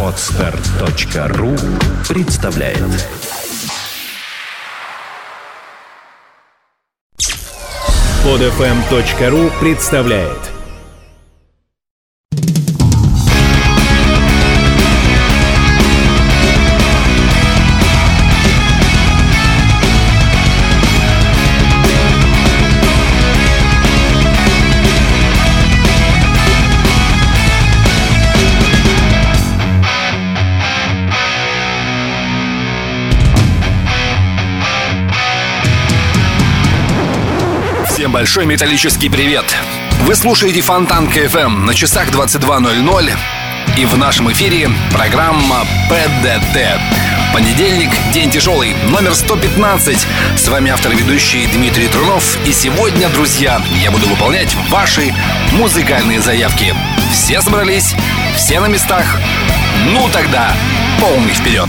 Отстар.ру представляет. Подфм.ру представляет большой металлический привет! Вы слушаете Фонтан КФМ на часах 22.00 и в нашем эфире программа ПДТ. Понедельник, день тяжелый, номер 115. С вами автор ведущий Дмитрий Трунов. И сегодня, друзья, я буду выполнять ваши музыкальные заявки. Все собрались, все на местах. Ну тогда, полный вперед!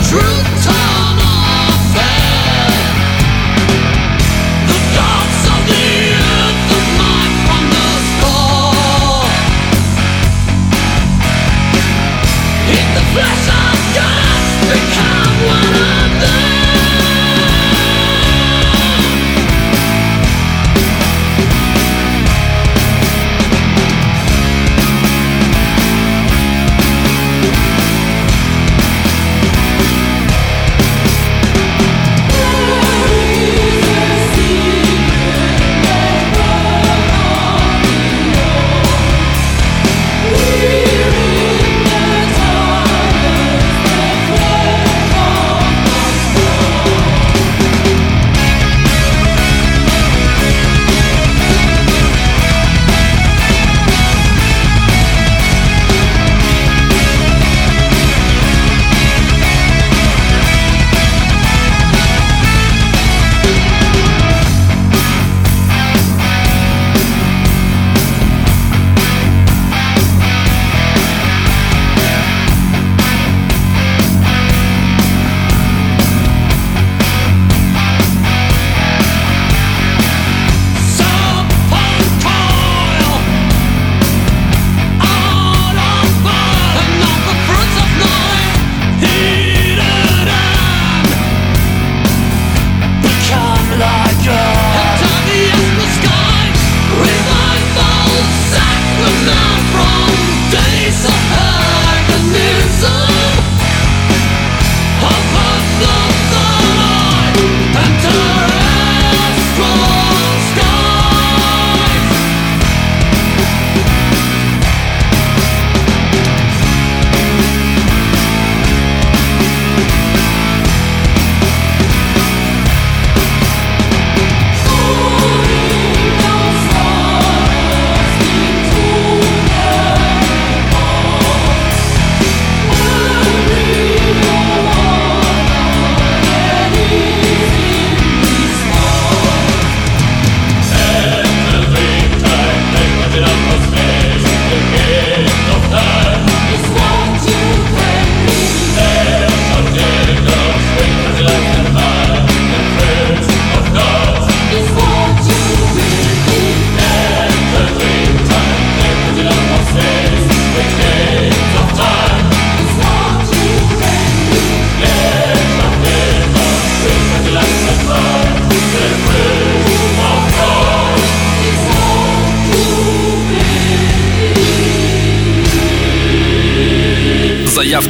Заявка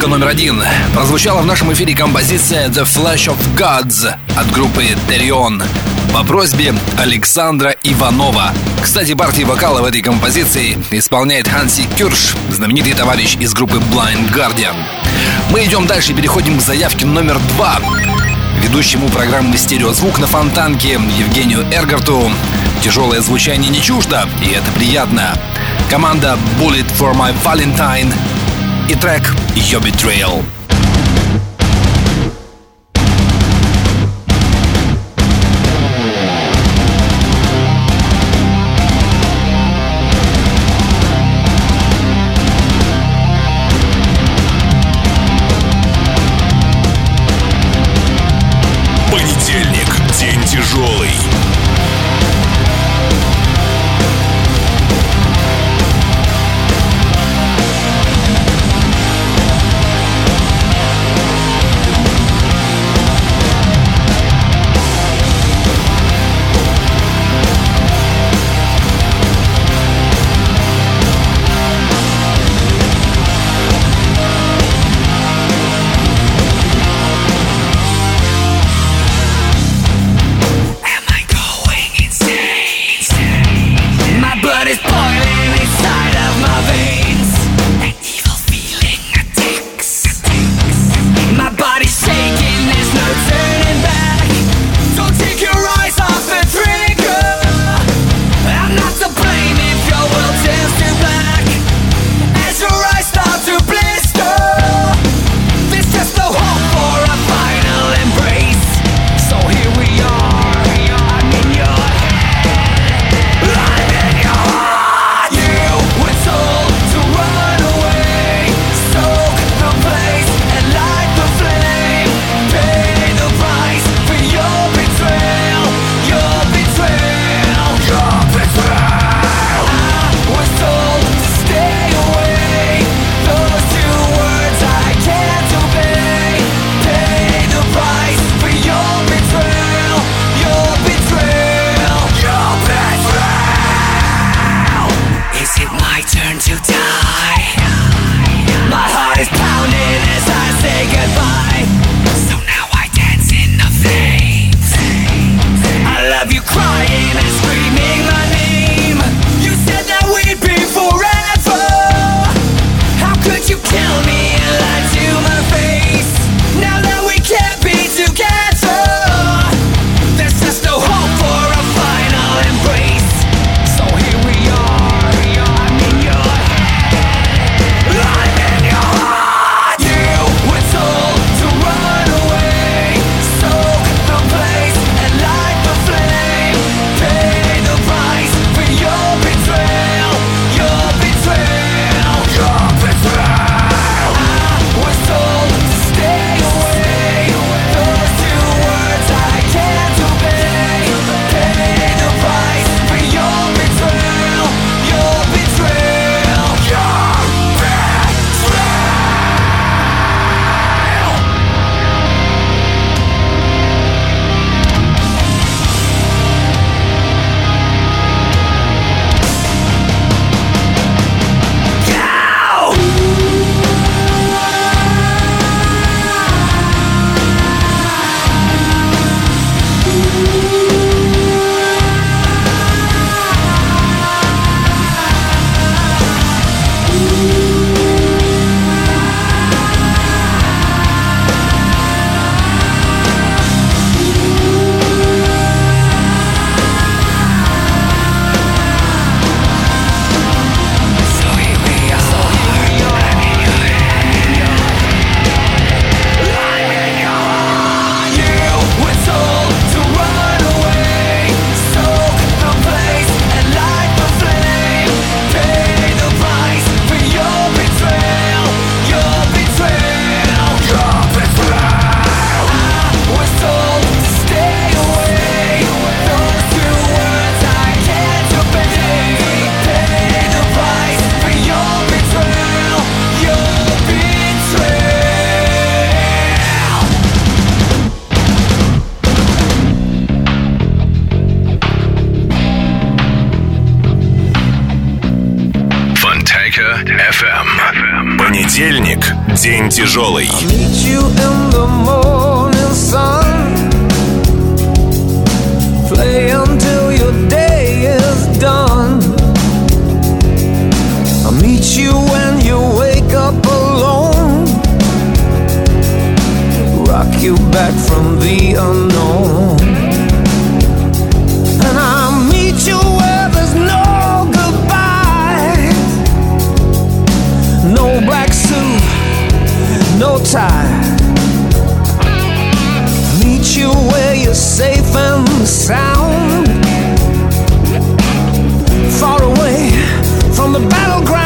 номер один. Прозвучала в нашем эфире композиция The Flash of Gods от группы Terion по просьбе Александра Иванова. Кстати, партии вокала в этой композиции исполняет Ханси Кюрш, знаменитый товарищ из группы Blind Guardian. Мы идем дальше и переходим к заявке номер два. Ведущему программы «Стереозвук» на Фонтанке Евгению Эргарту тяжелое звучание не чуждо, и это приятно. Команда Bullet for My Valentine и трек «Your Betrayal». Понедельник. День тяжелый. I'll meet you in the morning sun. Play until your day is done. I'll meet you when you wake up alone. Rock you back from the unknown. no time. Meet you where you're safe and sound, far away from the battleground.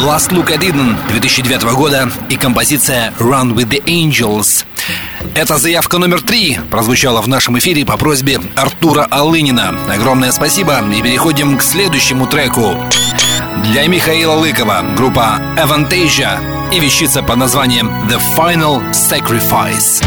Last Look at Eden 2009 года и композиция Run with the Angels. Эта заявка номер три прозвучала в нашем эфире по просьбе Артура Алынина. Огромное спасибо и переходим к следующему треку. Для Михаила Лыкова группа Avantasia и вещица под названием The Final Sacrifice.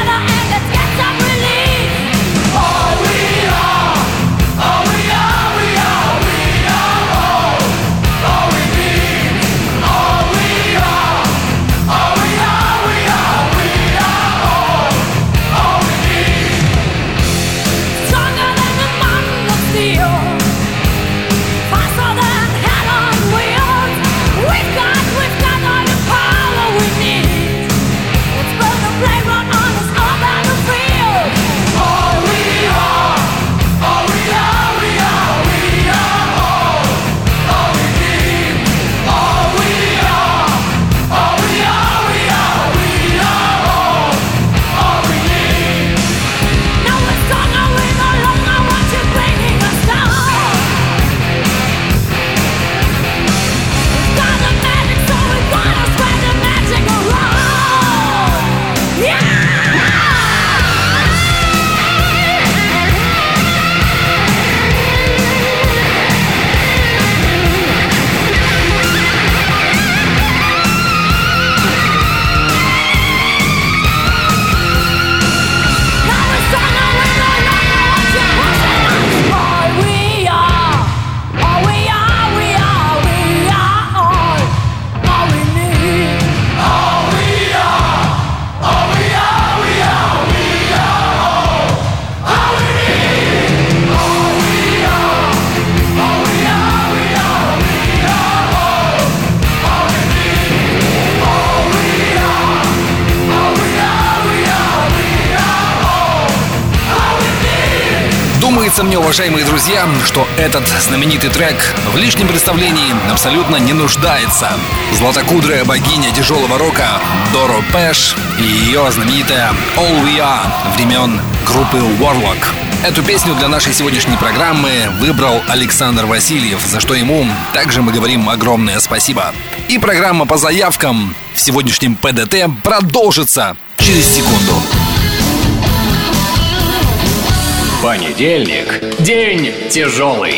And let's get some друзья, что этот знаменитый трек в лишнем представлении абсолютно не нуждается. Златокудрая богиня тяжелого рока Доро Пэш и ее знаменитая All We Are времен группы Warlock. Эту песню для нашей сегодняшней программы выбрал Александр Васильев, за что ему также мы говорим огромное спасибо. И программа по заявкам в сегодняшнем ПДТ продолжится через секунду. Понедельник – день тяжелый.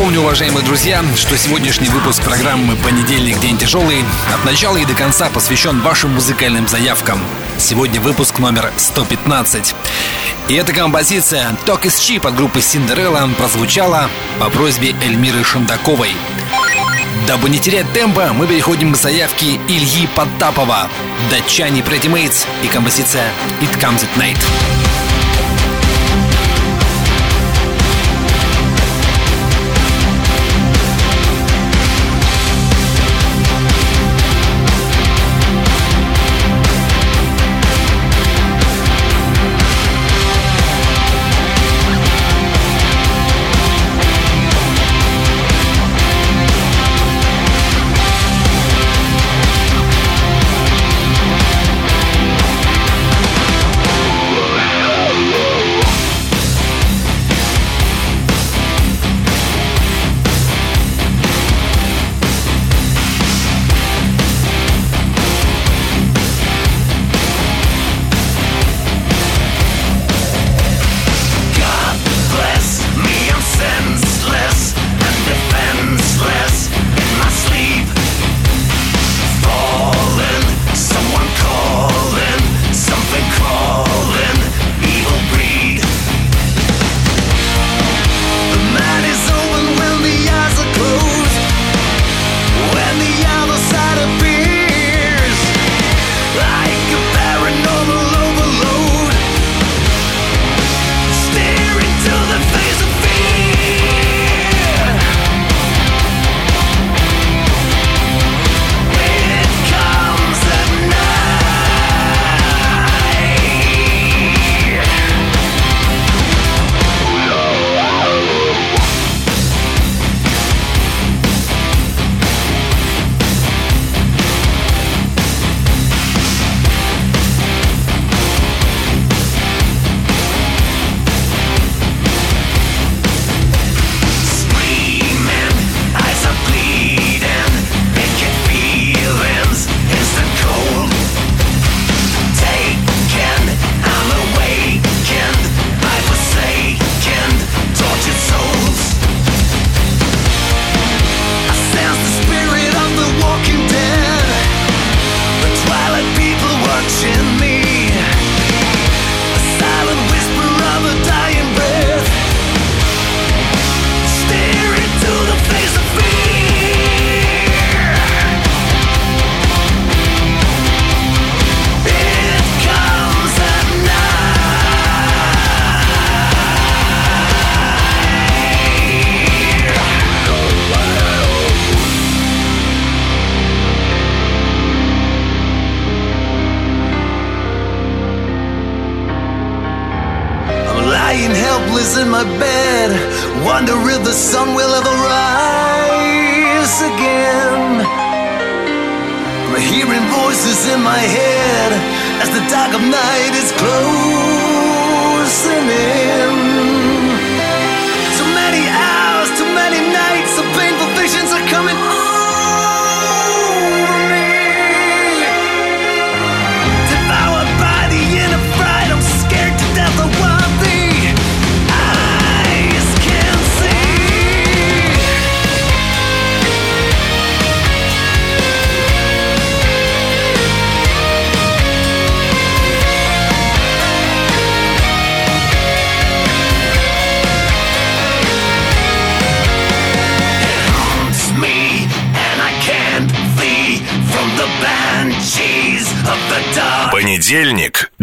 Напомню, уважаемые друзья, что сегодняшний выпуск программы «Понедельник. День тяжелый» от начала и до конца посвящен вашим музыкальным заявкам. Сегодня выпуск номер 115. И эта композиция «Talk is Cheap» от группы «Синдерелла» прозвучала по просьбе Эльмиры Шандаковой. Дабы не терять темпа, мы переходим к заявке Ильи Подтапова, «Датчане Pretty Mates» и композиция «It Comes at Night».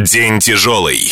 День тяжелый.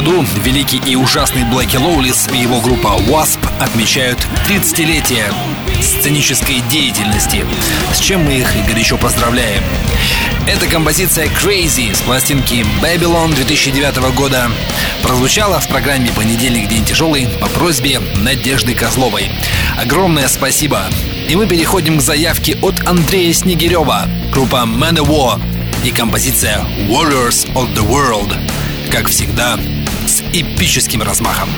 году великий и ужасный Блэки Лоулис и его группа Wasp отмечают 30-летие сценической деятельности, с чем мы их горячо поздравляем. Эта композиция Crazy с пластинки Babylon 2009 года прозвучала в программе «Понедельник. День тяжелый» по просьбе Надежды Козловой. Огромное спасибо! И мы переходим к заявке от Андрея Снегирева, группа Manowar и композиция Warriors of the World. Как всегда, эпическим размахом.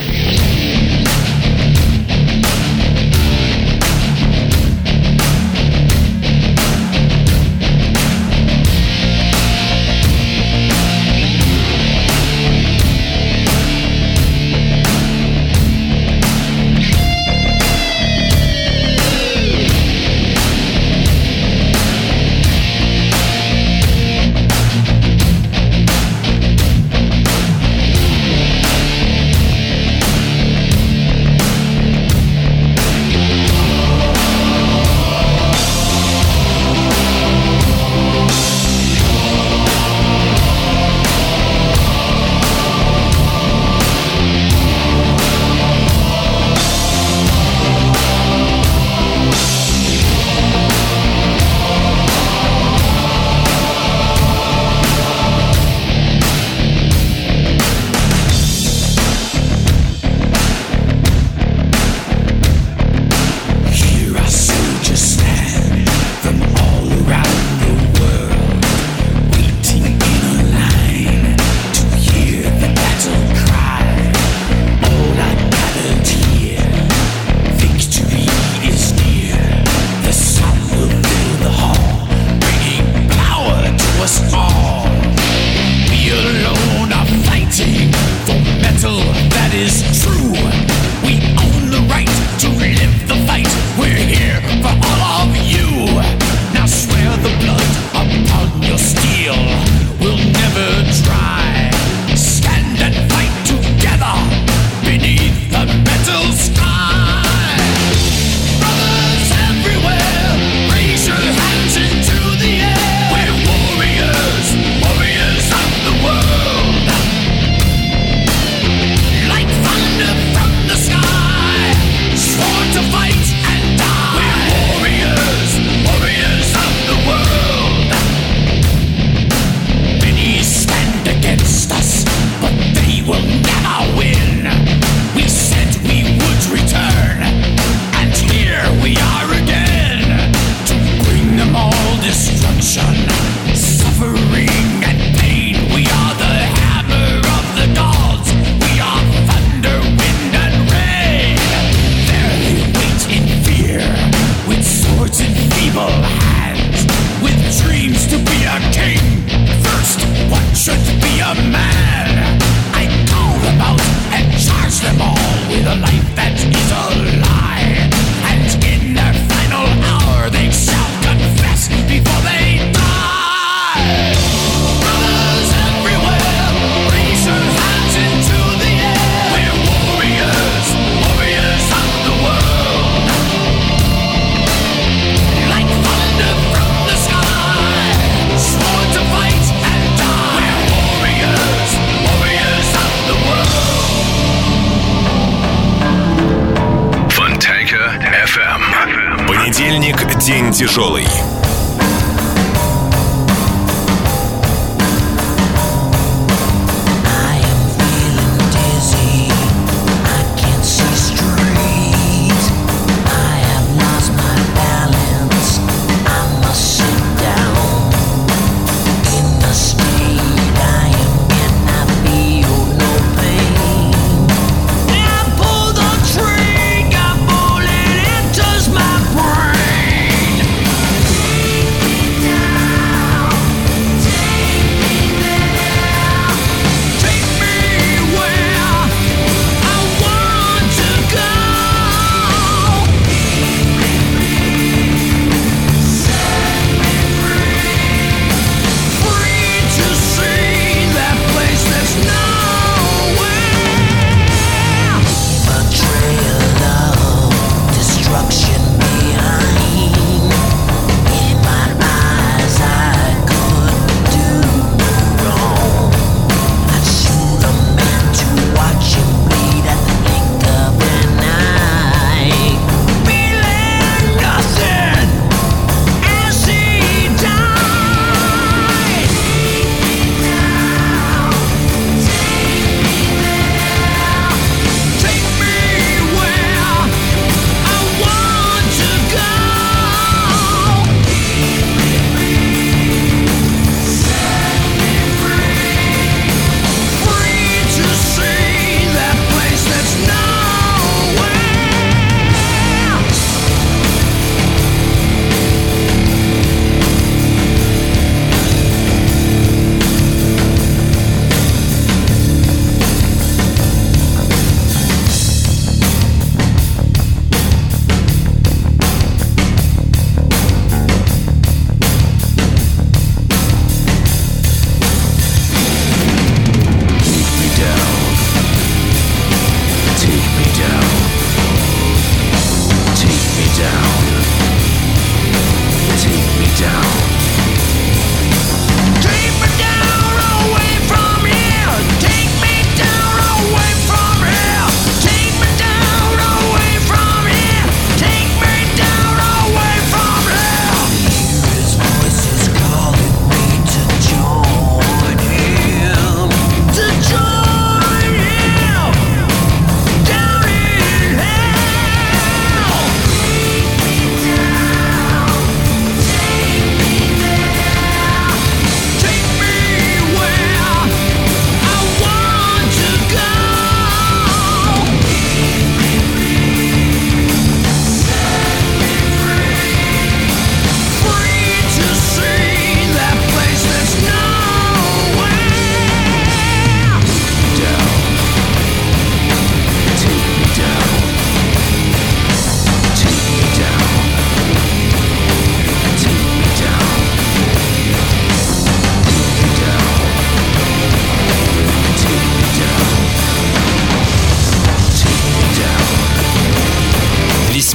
тяжелый.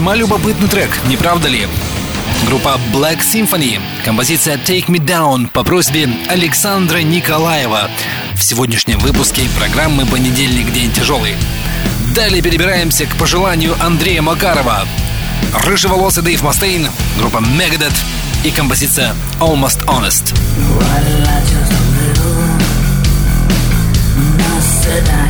весьма любопытный трек, не правда ли? Группа Black Symphony, композиция Take Me Down по просьбе Александра Николаева в сегодняшнем выпуске программы «Понедельник. День тяжелый». Далее перебираемся к пожеланию Андрея Макарова. Рыжеволосый Дэйв Мастейн, группа Megadeth и композиция Almost Honest. Well,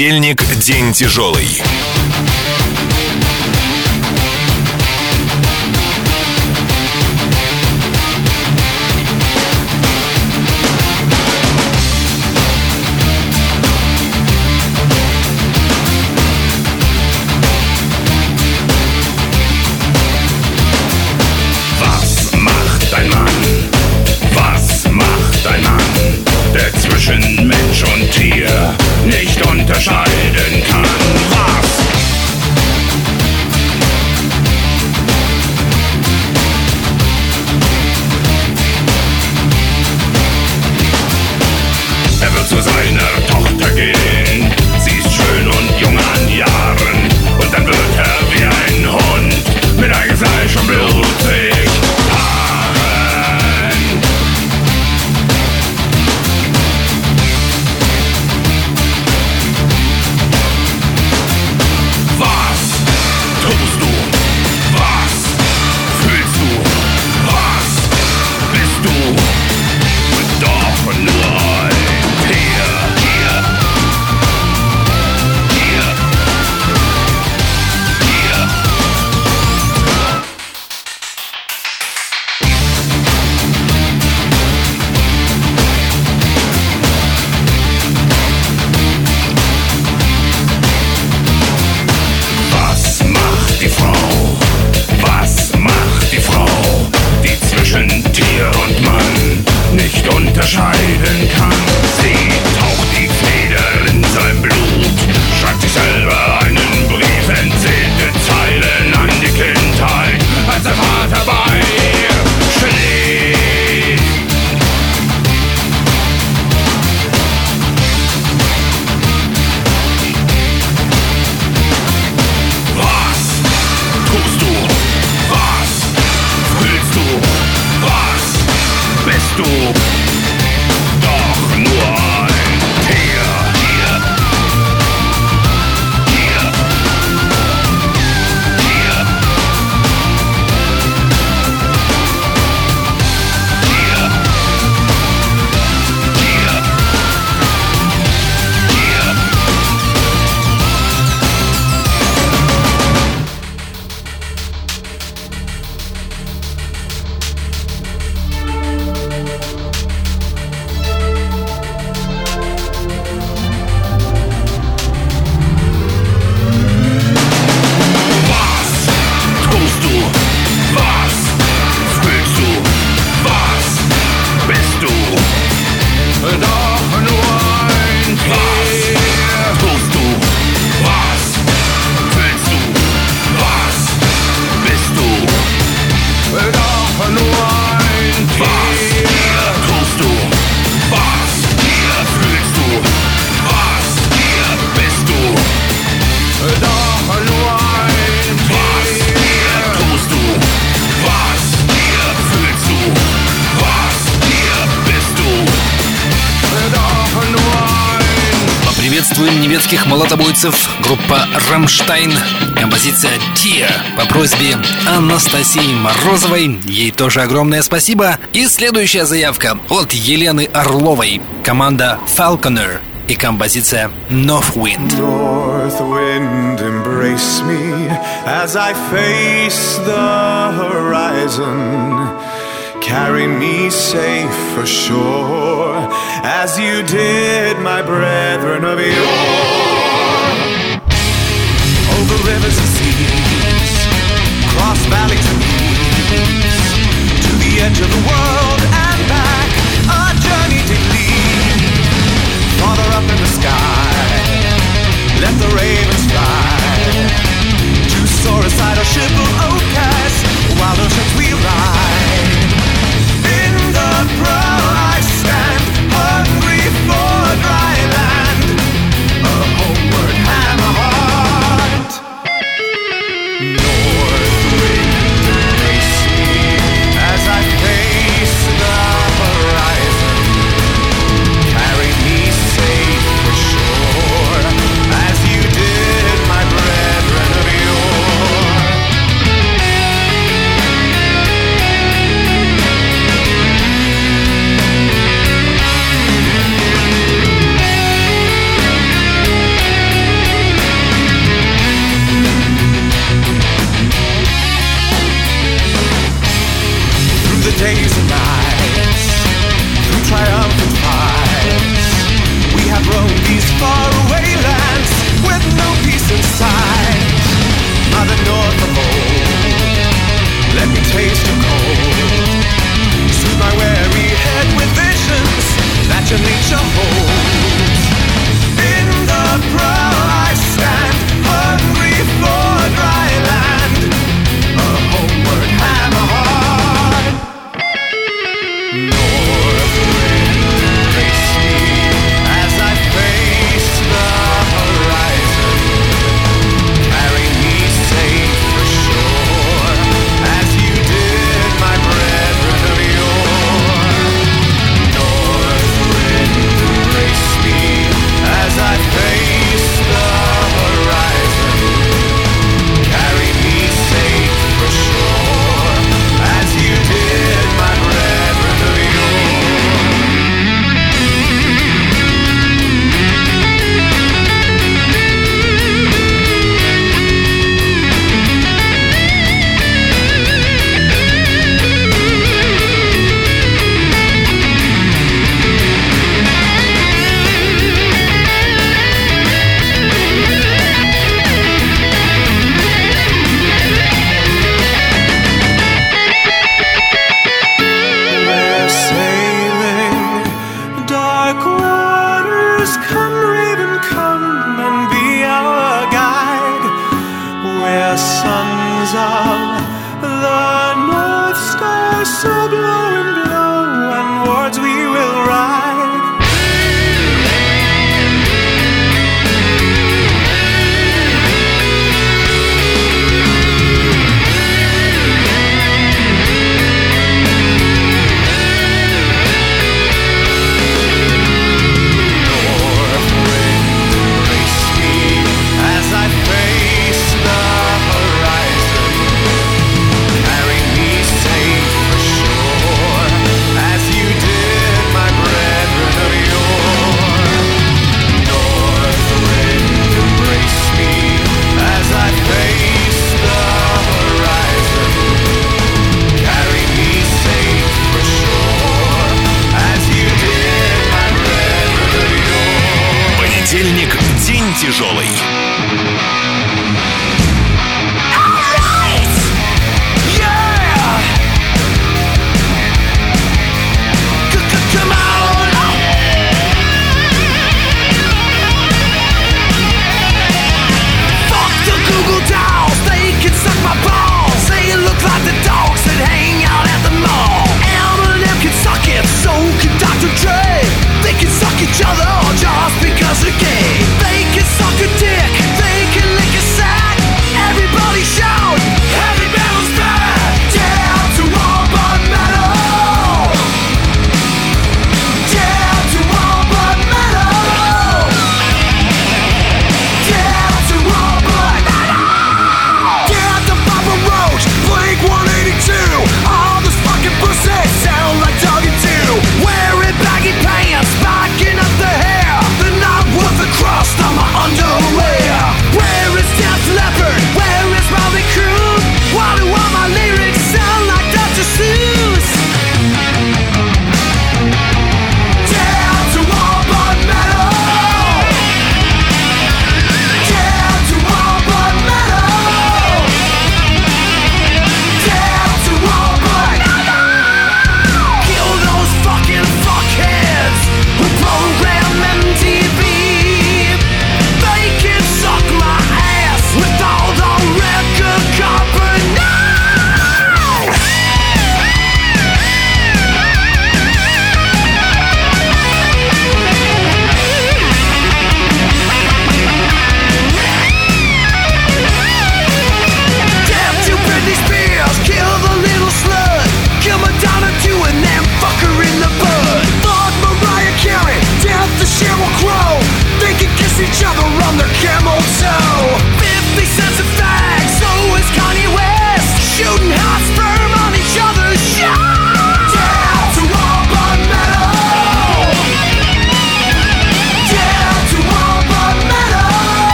Понедельник – день тяжелый. unterscheiden kann. бельгийцев группа «Рамштайн» композиция «Тия» по просьбе Анастасии Морозовой. Ей тоже огромное спасибо. И следующая заявка от Елены Орловой. Команда «Falconer» и композиция North Wind. North wind, embrace me as I face the horizon. Carry me safe ashore as you did my brethren of yore. The rivers and seas, cross valleys and peaks, to the edge of the world and back. Our journey lead farther up in the sky. Let the ravens fly to Oak while we ride.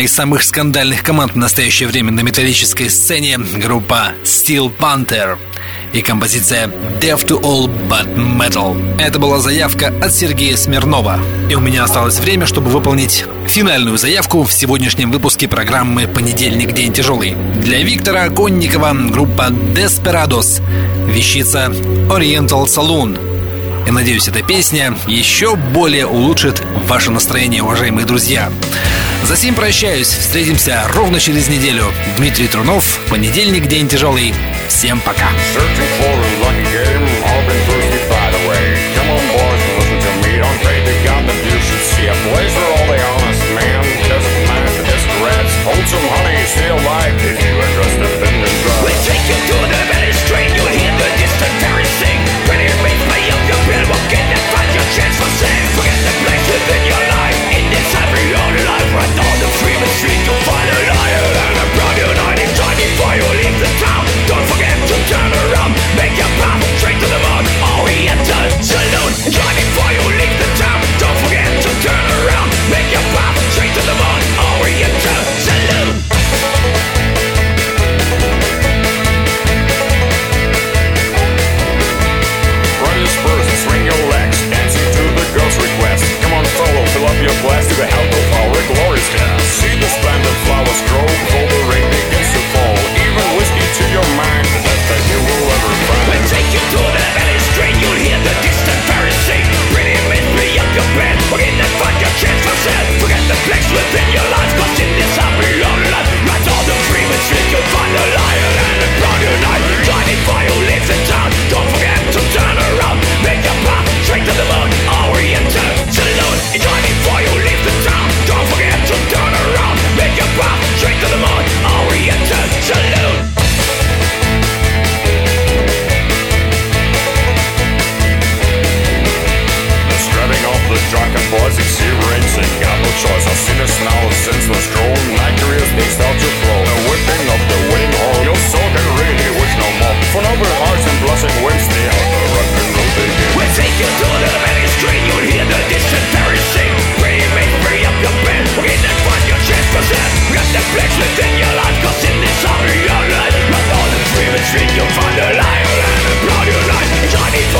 из самых скандальных команд в настоящее время на металлической сцене группа Steel Panther и композиция Death to All But Metal. Это была заявка от Сергея Смирнова. И у меня осталось время, чтобы выполнить финальную заявку в сегодняшнем выпуске программы «Понедельник. День тяжелый». Для Виктора Конникова группа Desperados, вещица Oriental Saloon – и надеюсь, эта песня еще более улучшит ваше настроение, уважаемые друзья. За сим прощаюсь. Встретимся ровно через неделю. Дмитрий Трунов. Понедельник, день тяжелый. Всем пока. Searching for a lucky Schwing you find der Leyen, blood your life, shiny